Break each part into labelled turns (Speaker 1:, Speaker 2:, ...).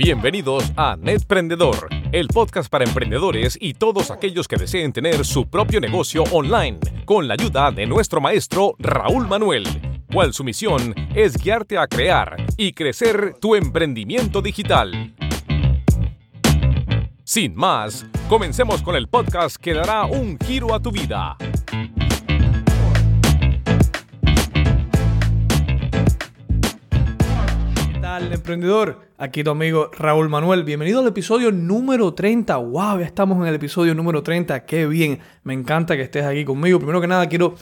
Speaker 1: Bienvenidos a Netprendedor, el podcast para emprendedores y todos aquellos que deseen tener su propio negocio online, con la ayuda de nuestro maestro Raúl Manuel, cual su misión es guiarte a crear y crecer tu emprendimiento digital. Sin más, comencemos con el podcast que dará un giro a tu vida.
Speaker 2: Tal, emprendedor? Aquí tu amigo Raúl Manuel. Bienvenido al episodio número 30. ¡Wow! Ya estamos en el episodio número 30. ¡Qué bien! Me encanta que estés aquí conmigo. Primero que nada, quiero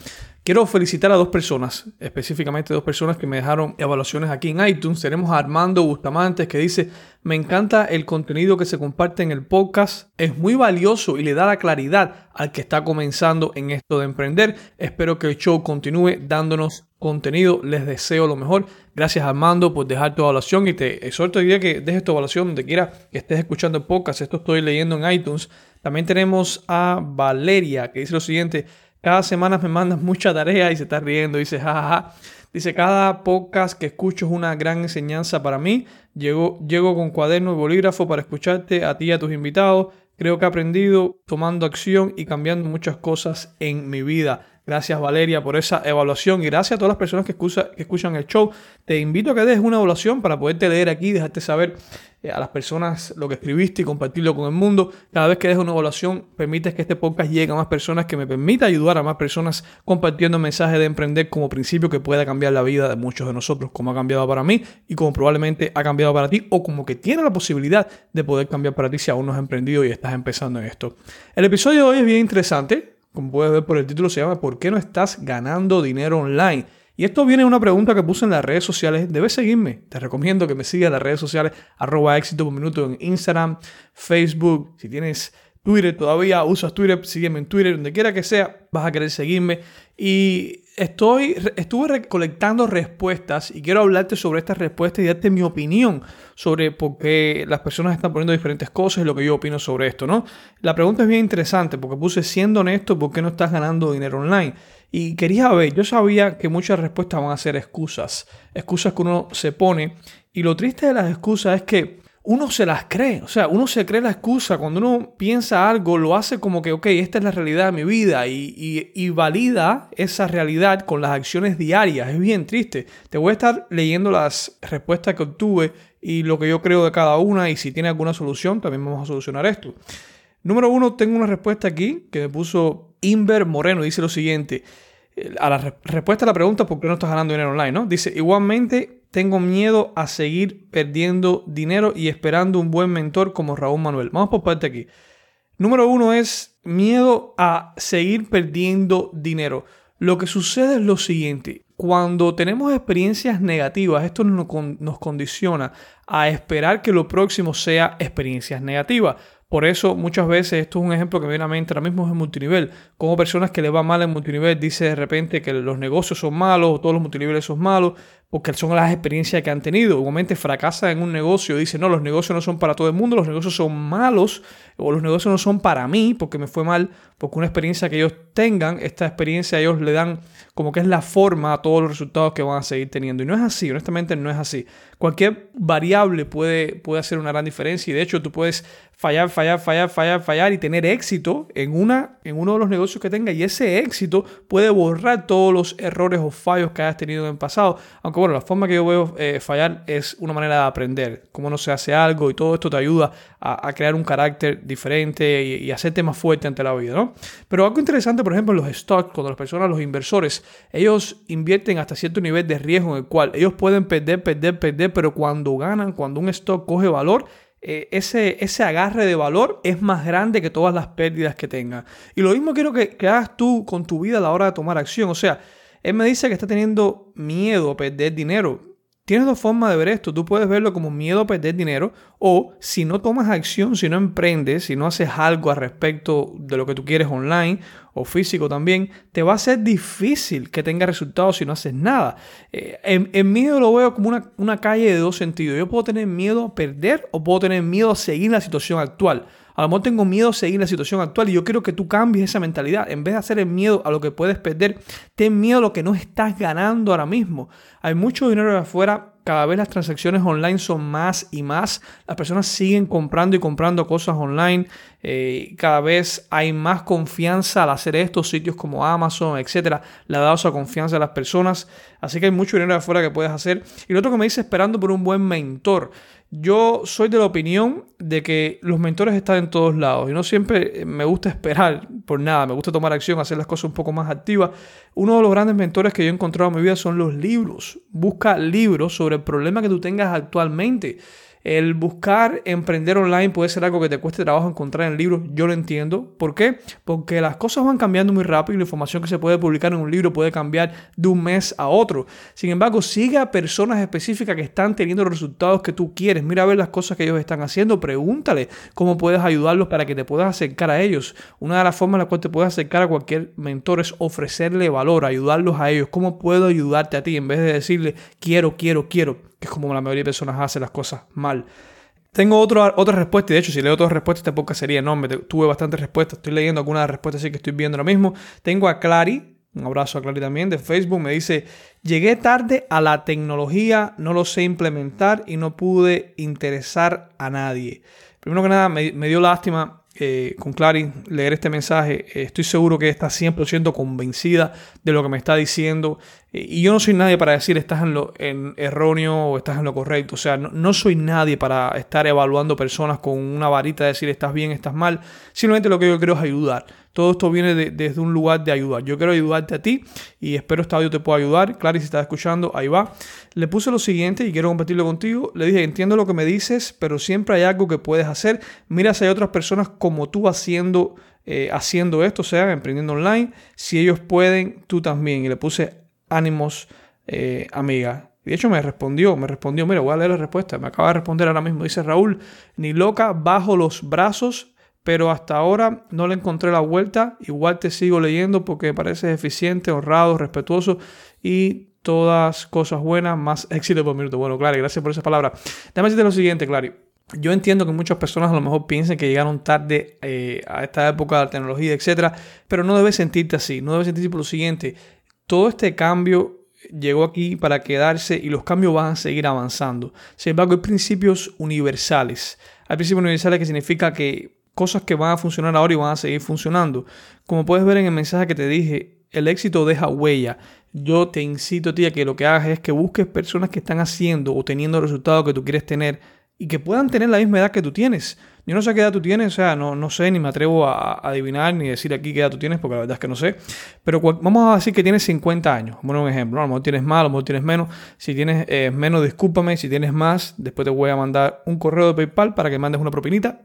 Speaker 2: Quiero felicitar a dos personas, específicamente dos personas que me dejaron evaluaciones aquí en iTunes. Tenemos a Armando Bustamantes que dice, me encanta el contenido que se comparte en el podcast, es muy valioso y le da la claridad al que está comenzando en esto de emprender. Espero que el show continúe dándonos contenido, les deseo lo mejor. Gracias Armando por dejar tu evaluación y te exhorto a que dejes tu evaluación donde quiera que estés escuchando podcast. Esto estoy leyendo en iTunes. También tenemos a Valeria que dice lo siguiente. Cada semana me mandas mucha tarea y se está riendo. Dice, jajaja. Dice, cada podcast que escucho es una gran enseñanza para mí. Llego, llego con cuaderno y bolígrafo para escucharte a ti y a tus invitados. Creo que he aprendido tomando acción y cambiando muchas cosas en mi vida. Gracias Valeria por esa evaluación y gracias a todas las personas que, que escuchan el show. Te invito a que des una evaluación para poderte leer aquí, dejarte saber eh, a las personas lo que escribiste y compartirlo con el mundo. Cada vez que des una evaluación, permites que este podcast llegue a más personas, que me permita ayudar a más personas compartiendo mensajes de emprender como principio que pueda cambiar la vida de muchos de nosotros, como ha cambiado para mí y como probablemente ha cambiado para ti o como que tiene la posibilidad de poder cambiar para ti si aún no has emprendido y estás empezando en esto. El episodio de hoy es bien interesante como puedes ver por el título, se llama ¿Por qué no estás ganando dinero online? Y esto viene de una pregunta que puse en las redes sociales. Debes seguirme. Te recomiendo que me sigas en las redes sociales, arroba éxito por minuto en Instagram, Facebook. Si tienes Twitter todavía, usas Twitter, sígueme en Twitter, donde quiera que sea, vas a querer seguirme. Y estoy, estuve recolectando respuestas y quiero hablarte sobre estas respuestas y darte mi opinión sobre por qué las personas están poniendo diferentes cosas y lo que yo opino sobre esto, ¿no? La pregunta es bien interesante porque puse siendo honesto, ¿por qué no estás ganando dinero online? Y quería ver, yo sabía que muchas respuestas van a ser excusas, excusas que uno se pone. Y lo triste de las excusas es que uno se las cree. O sea, uno se cree la excusa. Cuando uno piensa algo, lo hace como que, ok, esta es la realidad de mi vida y, valida esa realidad con las acciones diarias. Es bien triste. Te voy a estar leyendo las respuestas que obtuve y lo que yo creo de cada una y si tiene alguna solución, también vamos a solucionar esto. Número uno, tengo una respuesta aquí que me puso Inver Moreno. Dice lo siguiente. Eh, a la respuesta a la pregunta, ¿por qué no estás ganando dinero online? ¿no? Dice, igualmente tengo miedo a seguir perdiendo dinero y esperando un buen mentor como Raúl Manuel. Vamos por parte aquí. Número uno es miedo a seguir perdiendo dinero. Lo que sucede es lo siguiente. Cuando tenemos experiencias negativas, esto nos, condiciona a esperar que lo próximo sea experiencias negativas. Por eso muchas veces, esto es un ejemplo que viene a mente ahora mismo es en multinivel, como personas que le va mal en multinivel dice de repente que los negocios son malos o todos los multiniveles son malos porque son las experiencias que han tenido. Igualmente fracasa en un negocio, dice, no, los negocios no son para todo el mundo, los negocios son malos o los negocios no son para mí porque me fue mal, porque una experiencia que ellos tengan, esta experiencia ellos le dan como que es la forma a todos los resultados que van a seguir teniendo. Y no es así, honestamente no es así. Cualquier variable puede, puede hacer una gran diferencia y de hecho tú puedes fallar, fallar, fallar, fallar, fallar y tener éxito en, una, en uno de los negocios que tenga y ese éxito puede borrar todos los errores o fallos que hayas tenido en el pasado. Bueno, la forma que yo veo eh, fallar es una manera de aprender, cómo no se hace algo y todo esto te ayuda a, crear un carácter diferente y, y, hacerte más fuerte ante la vida, ¿no? Pero algo interesante, por ejemplo, en los stocks, cuando las personas, los inversores, ellos invierten hasta cierto nivel de riesgo en el cual ellos pueden perder, perder, perder, pero cuando ganan, cuando un stock coge valor, eh, ese, ese agarre de valor es más grande que todas las pérdidas que tenga. Y lo mismo quiero que, que hagas tú con tu vida a la hora de tomar acción. O sea, él me dice que está teniendo miedo a perder dinero. Tienes dos formas de ver esto. Tú puedes verlo como miedo a perder dinero o si no tomas acción, si no emprendes, si no haces algo al respecto de lo que tú quieres online o físico también, te va a ser difícil que tenga resultados si no haces nada. Eh, en, miedo lo veo como una calle de dos sentidos. Yo puedo tener miedo a perder o puedo tener miedo a seguir la situación actual. A lo mejor tengo miedo a seguir la situación actual y yo quiero que tú cambies esa mentalidad. En vez de hacer el miedo a lo que puedes perder, ten miedo a lo que no estás ganando ahora mismo. Hay mucho dinero de afuera cada vez las transacciones online son más y más. Las personas siguen comprando y comprando cosas online. Eh, cada vez hay más confianza al hacer estos sitios como Amazon, etcétera. Le ha dado esa confianza a las personas. Así que hay mucho dinero afuera que puedes hacer. Y lo otro que me dice esperando por un buen mentor. Yo soy de la opinión de que los mentores están en todos lados y no siempre me gusta esperar por nada, me gusta tomar acción, hacer las cosas un poco más activas. Uno de los grandes mentores que yo he encontrado en mi vida son los libros. Busca libros sobre el problema que tú tengas actualmente. El buscar emprender online puede ser algo que te cueste trabajo encontrar en libros, yo lo entiendo. ¿Por qué? Porque las cosas van cambiando muy rápido y la información que se puede publicar en un libro puede cambiar de un mes a otro. Sin embargo, sigue a personas específicas que están teniendo los resultados que tú quieres. Mira a ver las cosas que ellos están haciendo, pregúntale cómo puedes ayudarlos para que te puedas acercar a ellos. Una de las formas en las cuales te puedes acercar a cualquier mentor es ofrecerle valor, ayudarlos a ellos. ¿Cómo puedo ayudarte a ti? En vez de decirle quiero, quiero, quiero es como la mayoría de personas hacen las cosas mal. Tengo otra respuesta, y de hecho, si leo otras respuestas, este podcast sería enorme. Tuve bastantes respuestas, estoy leyendo algunas de las respuestas así que estoy viendo ahora mismo. Tengo a Clary, un abrazo a Clary también, de Facebook, me dice: Llegué tarde a la tecnología, no lo sé implementar y no pude interesar a nadie. Primero que nada, me, dio lástima eh, con Clary leer este mensaje. estoy seguro que está 100% convencida de lo que me está diciendo. Y yo no soy nadie para decir estás en lo en erróneo o estás en lo correcto. O sea, no, soy nadie para estar evaluando personas con una varita de decir estás bien, estás mal. Simplemente lo que yo quiero es ayudar. Todo esto viene desde un lugar de ayudar. Yo quiero ayudarte a ti y espero este audio te pueda ayudar. Clary, si estás escuchando, ahí va. Le puse lo siguiente y quiero compartirlo contigo. Le dije, entiendo lo que me dices, pero siempre hay algo que puedes hacer. Mira si hay otras personas como tú haciendo, eh, haciendo esto, o sea, emprendiendo online. Si ellos pueden, tú también. Y le puse ánimos, eh, amiga. De hecho, me respondió, me respondió, mira, voy a leer la respuesta. Me acaba de responder ahora mismo. Dice Raúl, ni loca, bajo los brazos, pero hasta ahora no le encontré la vuelta. Igual te sigo leyendo porque me parece eficiente, honrado, respetuoso y todas cosas buenas, más éxito por minuto. Bueno, Clary, gracias por esas palabras. Déjame decirte lo siguiente, Clary. Yo entiendo que muchas personas a lo mejor piensen que llegaron tarde eh, a esta época de la tecnología, etcétera, pero no debes sentirte así. No debes sentirte por lo siguiente todo este cambio llegó aquí para quedarse y los cambios van a seguir avanzando. Sin embargo, hay principios universales. Hay principios universales que significa que cosas que van a funcionar ahora y van a seguir funcionando. Como puedes ver en el mensaje que te dije, el éxito deja huella. Yo te incito a ti a que lo que hagas es que busques personas que están haciendo o teniendo el resultado que tú quieres tener y que puedan tener la misma edad que tú tienes. Yo no sé qué edad tú tienes, o sea, no, no sé, ni me atrevo a, adivinar ni decir aquí qué edad tú tienes, porque la verdad es que no sé. Pero vamos a decir que tienes 50 años. Bueno, un ejemplo, a lo mejor tienes más, a lo mejor tienes menos. Si tienes eh, menos, discúlpame. Si tienes más, después te voy a mandar un correo de PayPal para que mandes una propinita.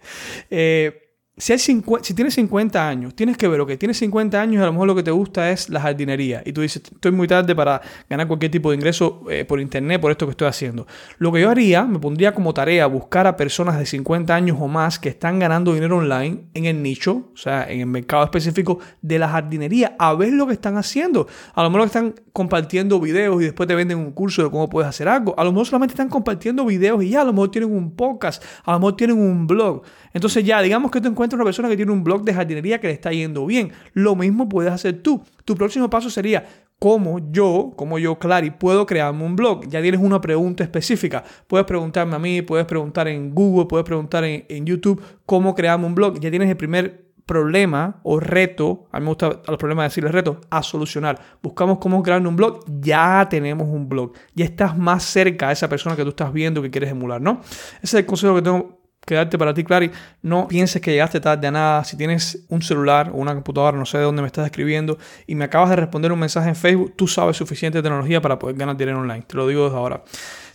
Speaker 2: eh, si, tienes 50 años, tienes que ver, que tienes 50 años y a lo mejor lo que te gusta es la jardinería. Y tú dices, estoy muy tarde para ganar cualquier tipo de ingreso eh, por internet por esto que estoy haciendo. Lo que yo haría, me pondría como tarea buscar a personas de 50 años o más que están ganando dinero online en el nicho, o sea, en el mercado específico de la jardinería, a ver lo que están haciendo. A lo mejor están compartiendo videos y después te venden un curso de cómo puedes hacer algo. A lo mejor solamente están compartiendo videos y ya, a lo mejor tienen un podcast, a lo mejor tienen un blog. Entonces ya, digamos que tú encuentras una persona que tiene un blog de jardinería que le está yendo bien. Lo mismo puedes hacer tú. Tu próximo paso sería, cómo yo, como yo, Clary, puedo crearme un blog. Ya tienes una pregunta específica. Puedes preguntarme a mí, puedes preguntar en Google, puedes preguntar en, en YouTube cómo crearme un blog. Ya tienes el primer problema o reto, a mí me gusta a los problemas decirle reto, a solucionar. Buscamos cómo crear un blog, ya tenemos un blog. Ya estás más cerca a esa persona que tú estás viendo que quieres emular, ¿no? Ese es el consejo que tengo quedarte para ti, Clary. No pienses que llegaste tarde a nada. Si tienes un celular o una computadora, no sé de dónde me estás escribiendo, y me acabas de responder un mensaje en Facebook, tú sabes suficiente tecnología para poder ganar dinero online. Te lo digo desde ahora.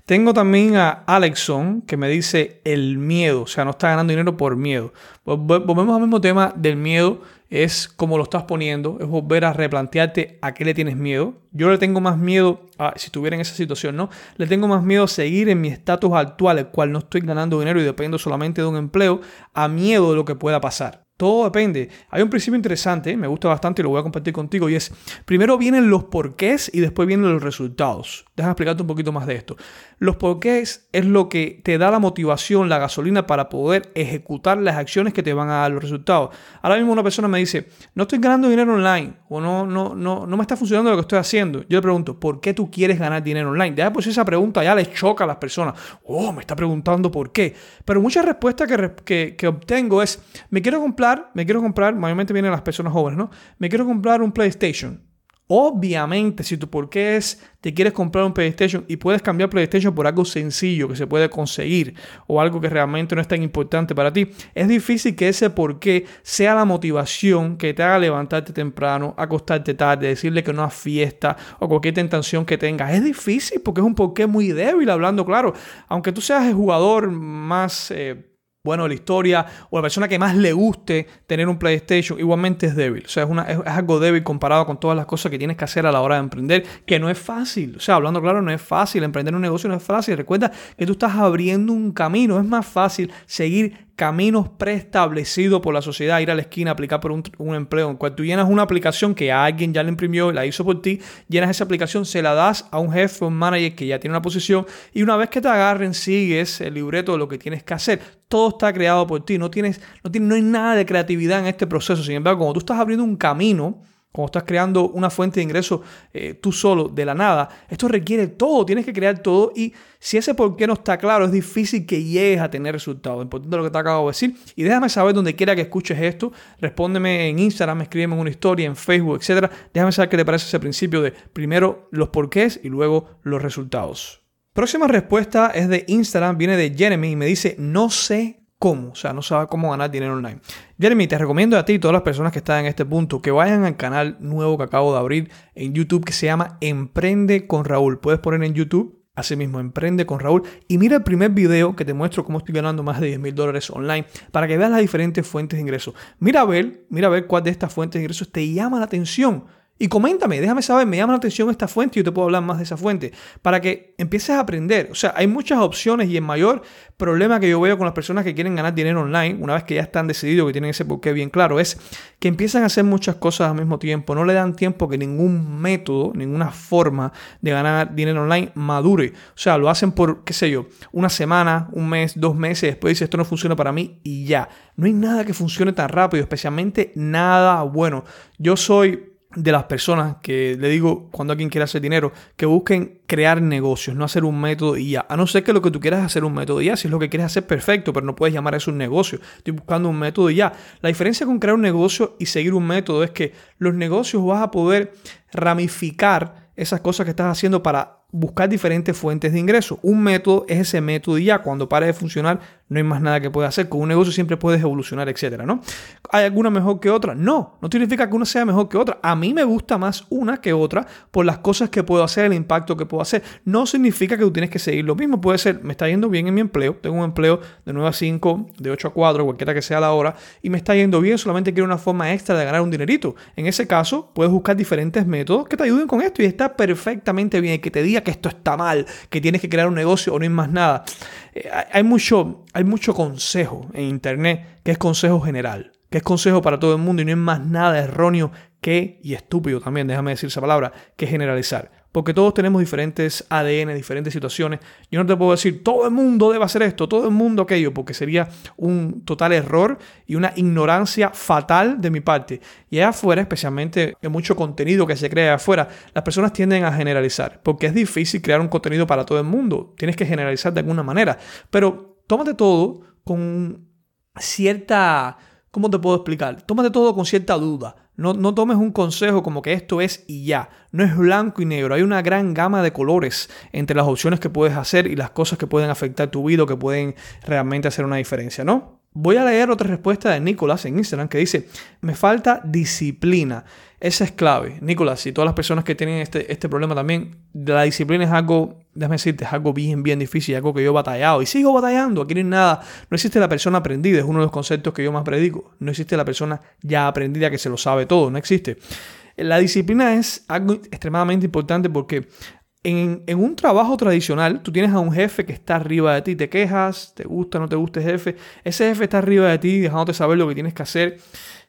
Speaker 2: Tengo también a Alexon que me dice el miedo, o sea, no está ganando dinero por miedo. Volvemos al mismo tema del miedo, es como lo estás poniendo, es volver a replantearte a qué le tienes miedo. Yo le tengo más miedo, a, si estuviera en esa situación, ¿no? Le tengo más miedo a seguir en mi estatus actual, el cual no estoy ganando dinero y dependo solamente de un empleo, a miedo de lo que pueda pasar. Todo depende. Hay un principio interesante, me gusta bastante y lo voy a compartir contigo, y es, primero vienen los porqués y después vienen los resultados. Déjame explicarte un poquito más de esto. Los porqués es lo que te da la motivación, la gasolina para poder ejecutar las acciones que te van a dar los resultados. Ahora mismo una persona me dice, no estoy ganando dinero online o no, no, no, no me está funcionando lo que estoy haciendo. Yo le pregunto, ¿por qué tú quieres ganar dinero online? Ya pues esa pregunta ya les choca a las personas. Oh, me está preguntando por qué. Pero muchas respuestas que, que, que obtengo es, me quiero comprar me quiero comprar, mayormente vienen las personas jóvenes, ¿no? Me quiero comprar un PlayStation. Obviamente, si tú por qué es, te quieres comprar un PlayStation y puedes cambiar PlayStation por algo sencillo que se puede conseguir o algo que realmente no es tan importante para ti, es difícil que ese por qué sea la motivación que te haga levantarte temprano, acostarte tarde, decirle que no a fiesta o cualquier tentación que tengas. Es difícil porque es un porqué muy débil, hablando claro. Aunque tú seas el jugador más... Eh, bueno la historia o la persona que más le guste tener un PlayStation, igualmente es débil. O sea, es, una, es, algo débil comparado con todas las cosas que tienes que hacer a la hora de emprender, que no es fácil. O sea, hablando claro, no es fácil. Emprender un negocio no es fácil. Recuerda que tú estás abriendo un camino. Es más fácil seguir caminos preestablecidos por la sociedad, ir a la esquina, aplicar por un, empleo, en cual tú llenas una aplicación que alguien ya la imprimió, la hizo por ti, llenas esa aplicación, se la das a un jefe un manager que ya tiene una posición y una vez que te agarren, sigues el libreto de lo que tienes que hacer. Todo está creado por ti, no, tienes, no, tienes, no hay nada de creatividad en este proceso. Sin embargo, cuando tú estás abriendo un camino, cuando estás creando una fuente de ingreso eh, tú solo, de la nada, esto requiere todo, tienes que crear todo y si ese por qué no está claro, es difícil que llegues a tener resultados. Importante lo que te acabo de decir. Y déjame saber donde quiera que escuches esto. Respóndeme en Instagram, escríbeme una historia, en Facebook, etc. Déjame saber qué te parece ese principio de primero los porqués y luego los resultados. Próxima respuesta es de Instagram, viene de Jeremy y me dice, no sé cómo, o sea, no sabe cómo ganar dinero online. Jeremy, te recomiendo a ti y todas las personas que están en este punto que vayan al canal nuevo que acabo de abrir en YouTube que se llama Emprende con Raúl. Puedes poner en YouTube, así mismo, Emprende con Raúl y mira el primer video que te muestro cómo estoy ganando más de 10 mil dólares online para que veas las diferentes fuentes de ingresos. Mira ver, mira a ver cuál de estas fuentes de ingresos te llama la atención. Y coméntame, déjame saber, me llama la atención esta fuente y yo te puedo hablar más de esa fuente para que empieces a aprender. O sea, hay muchas opciones y el mayor problema que yo veo con las personas que quieren ganar dinero online, una vez que ya están decididos, que tienen ese porqué bien claro, es que empiezan a hacer muchas cosas al mismo tiempo. No le dan tiempo que ningún método, ninguna forma de ganar dinero online madure. O sea, lo hacen por, qué sé yo, una semana, un mes, dos meses, después dice esto no funciona para mí y ya. No hay nada que funcione tan rápido, especialmente nada bueno. Yo soy de las personas que le digo cuando alguien quiere hacer dinero, que busquen crear negocios, no hacer un método ya. A no ser que lo que tú quieras hacer un método ya, si es lo que quieres hacer, perfecto, pero no puedes llamar eso un negocio. Estoy buscando un método ya. La diferencia con crear un negocio y seguir un método es que los negocios vas a poder ramificar esas cosas que estás haciendo para buscar diferentes fuentes de ingreso. Un método es ese método ya cuando pare de funcionar no hay más nada que pueda hacer. Con un negocio siempre puedes evolucionar, etcétera, ¿no? ¿Hay alguna mejor que otra? No, no significa que una sea mejor que otra. A mí me gusta más una que otra por las cosas que puedo hacer, el impacto que puedo hacer. No significa que tú tienes que seguir lo mismo. Puede ser, me está yendo bien en mi empleo, tengo un empleo de 9 a 5, de 8 a 4, cualquiera que sea la hora, y me está yendo bien, solamente quiero una forma extra de ganar un dinerito. En ese caso, puedes buscar diferentes métodos que te ayuden con esto y está perfectamente bien. Que te diga que esto está mal, que tienes que crear un negocio o no hay más nada. Eh, hay, mucho, hay mucho consejo en Internet que es consejo general, que es consejo para todo el mundo y no hay más nada erróneo que, y estúpido también, déjame decir esa palabra, que generalizar. Porque todos tenemos diferentes ADN, diferentes situaciones. Yo no te puedo decir, todo el mundo debe hacer esto, todo el mundo aquello, porque sería un total error y una ignorancia fatal de mi parte. Y allá afuera, especialmente en mucho contenido que se crea afuera, las personas tienden a generalizar, porque es difícil crear un contenido para todo el mundo. Tienes que generalizar de alguna manera. Pero tómate todo con cierta... ¿Cómo te puedo explicar? Tómate todo con cierta duda no, tomes un consejo como que esto es y ya. No es blanco y negro. Hay una gran gama de colores entre las opciones que puedes hacer y las cosas que pueden afectar tu vida o que pueden realmente hacer una diferencia, ¿no? Voy a leer otra respuesta de Nicolás en Instagram que dice, me falta disciplina. Esa es clave. Nicolás, y todas las personas que tienen este, este problema también, la disciplina es algo, déjame decirte, es algo bien, bien difícil, algo que yo he batallado y sigo batallando. Aquí no hay nada. No existe la persona aprendida, es uno de los conceptos que yo más predico. No existe la persona ya aprendida que se lo sabe todo, no existe. La disciplina es algo extremadamente importante porque En, un trabajo tradicional, tú tienes a un jefe que está arriba de ti, te quejas, te gusta, no te gusta el jefe, ese jefe está arriba de ti dejándote saber lo que tienes que hacer,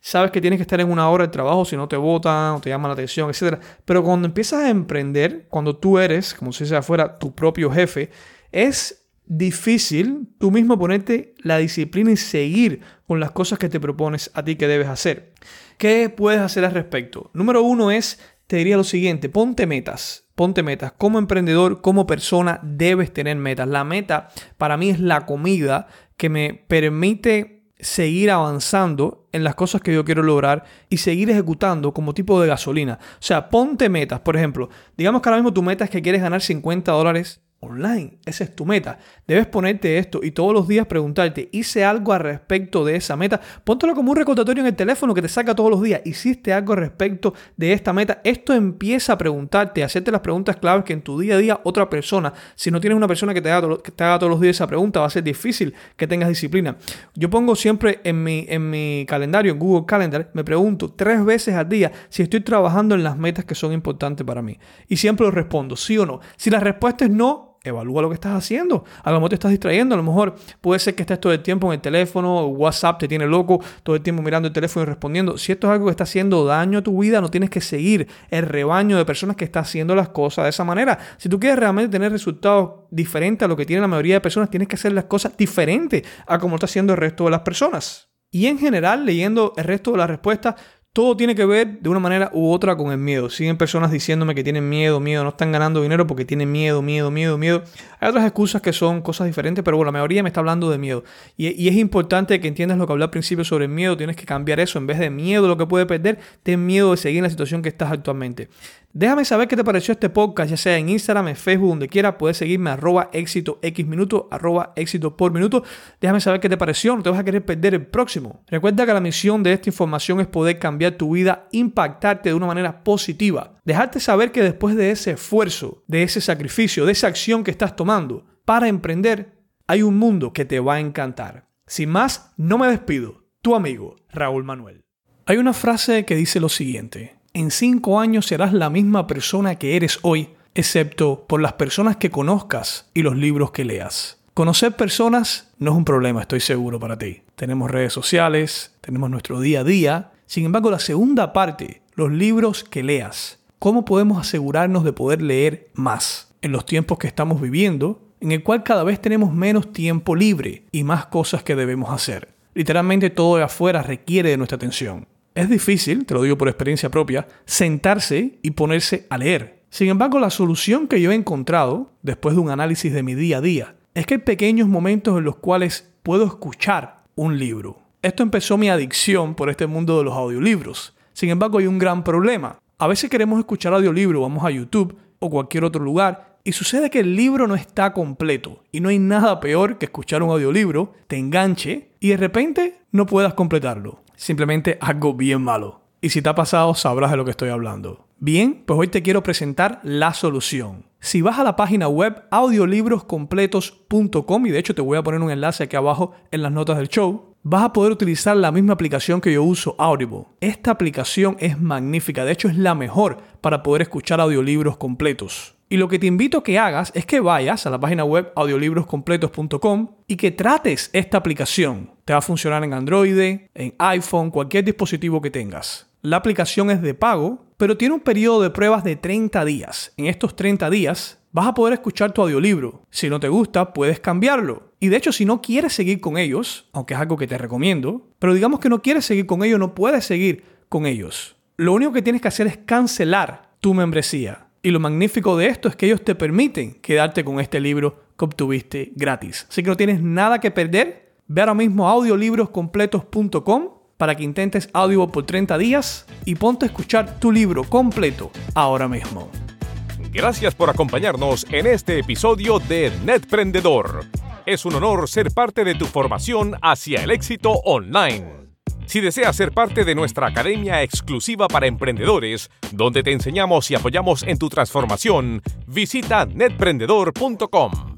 Speaker 2: sabes que tienes que estar en una hora de trabajo si no te votan o te llaman la atención, etc. Pero cuando empiezas a emprender, cuando tú eres, como si sea fuera tu propio jefe, es difícil tú mismo ponerte la disciplina y seguir con las cosas que te propones a ti que debes hacer. ¿Qué puedes hacer al respecto? Número uno es, te diría lo siguiente, ponte metas. Ponte metas. Como emprendedor, como persona, debes tener metas. La meta para mí es la comida que me permite seguir avanzando en las cosas que yo quiero lograr y seguir ejecutando como tipo de gasolina. O sea, ponte metas. Por ejemplo, digamos que ahora mismo tu meta es que quieres ganar 50 dólares online. Esa es tu meta. Debes ponerte esto y todos los días preguntarte, ¿hice algo al respecto de esa meta? Póntelo como un recordatorio en el teléfono que te saca todos los días. ¿Hiciste algo al respecto de esta meta? Esto empieza a preguntarte, a hacerte las preguntas claves que en tu día a día otra persona, si no tienes una persona que te haga, que te haga todos los días esa pregunta, va a ser difícil que tengas disciplina. Yo pongo siempre en mi, en mi calendario, en Google Calendar, me pregunto tres veces al día si estoy trabajando en las metas que son importantes para mí. Y siempre lo respondo, sí o no. Si la respuesta es no, evalúa lo que estás haciendo. A lo mejor te estás distrayendo, a lo mejor puede ser que estés todo el tiempo en el teléfono, WhatsApp te tiene loco, todo el tiempo mirando el teléfono y respondiendo. Si esto es algo que está haciendo daño a tu vida, no tienes que seguir el rebaño de personas que está haciendo las cosas de esa manera. Si tú quieres realmente tener resultados diferentes a lo que tiene la mayoría de personas, tienes que hacer las cosas diferentes a como está haciendo el resto de las personas. Y en general, leyendo el resto de las respuestas, todo tiene que ver de una manera u otra con el miedo. Siguen personas diciéndome que tienen miedo, miedo, no están ganando dinero porque tienen miedo, miedo, miedo, miedo. Hay otras excusas que son cosas diferentes, pero bueno, la mayoría me está hablando de miedo. Y, es importante que entiendas lo que hablé al principio sobre el miedo. Tienes que cambiar eso. En vez de miedo lo que puede perder, ten miedo de seguir en la situación que estás actualmente. Déjame saber qué te pareció este podcast, ya sea en Instagram, en Facebook, donde quiera. Puedes seguirme arroba éxito x arroba éxito por minuto. Déjame saber qué te pareció, no te vas a querer perder el próximo. Recuerda que la misión de esta información es poder cambiar tu vida, impactarte de una manera positiva. Dejarte saber que después de ese esfuerzo, de ese sacrificio, de esa acción que estás tomando para emprender, hay un mundo que te va a encantar. Sin más, no me despido. Tu amigo, Raúl Manuel. Hay una frase que dice lo siguiente en cinco años serás la misma persona que eres hoy, excepto por las personas que conozcas y los libros que leas. Conocer personas no es un problema, estoy seguro para ti. Tenemos redes sociales, tenemos nuestro día a día. Sin embargo, la segunda parte, los libros que leas. ¿Cómo podemos asegurarnos de poder leer más en los tiempos que estamos viviendo, en el cual cada vez tenemos menos tiempo libre y más cosas que debemos hacer? Literalmente todo de afuera requiere de nuestra atención. Es difícil, te lo digo por experiencia propia, sentarse y ponerse a leer. Sin embargo, la solución que yo he encontrado, después de un análisis de mi día a día, es que hay pequeños momentos en los cuales puedo escuchar un libro. Esto empezó mi adicción por este mundo de los audiolibros. Sin embargo, hay un gran problema. A veces queremos escuchar audiolibro, vamos a YouTube o cualquier otro lugar y sucede que el libro no está completo y no hay nada peor que escuchar un audiolibro, te enganche y de repente no puedas completarlo simplemente algo bien malo. Y si te ha pasado, sabrás de lo que estoy hablando. Bien, pues hoy te quiero presentar la solución. Si vas a la página web audiolibroscompletos.com, y de hecho te voy a poner un enlace aquí abajo en las notas del show, vas a poder utilizar la misma aplicación que yo uso, Audible. Esta aplicación es magnífica, de hecho es la mejor para poder escuchar audiolibros completos. Y lo que te invito a que hagas es que vayas a la página web audiolibroscompletos.com y que trates esta aplicación. Te va a funcionar en Android, en iPhone, cualquier dispositivo que tengas. La aplicación es de pago, pero tiene un periodo de pruebas de 30 días. En estos 30 días vas a poder escuchar tu audiolibro. Si no te gusta, puedes cambiarlo. Y de hecho, si no quieres seguir con ellos, aunque es algo que te recomiendo, pero digamos que no quieres seguir con ellos, no puedes seguir con ellos. Lo único que tienes que hacer es cancelar tu membresía. Y lo magnífico de esto es que ellos te permiten quedarte con este libro que obtuviste gratis. Así que no tienes nada que perder. Ve ahora mismo audiolibroscompletos.com para que intentes audio por 30 días y ponte a escuchar tu libro completo ahora mismo.
Speaker 1: Gracias por acompañarnos en este episodio de Netprendedor. Es un honor ser parte de tu formación hacia el éxito online. Si deseas ser parte de nuestra academia exclusiva para emprendedores, donde te enseñamos y apoyamos en tu transformación, visita netprendedor.com.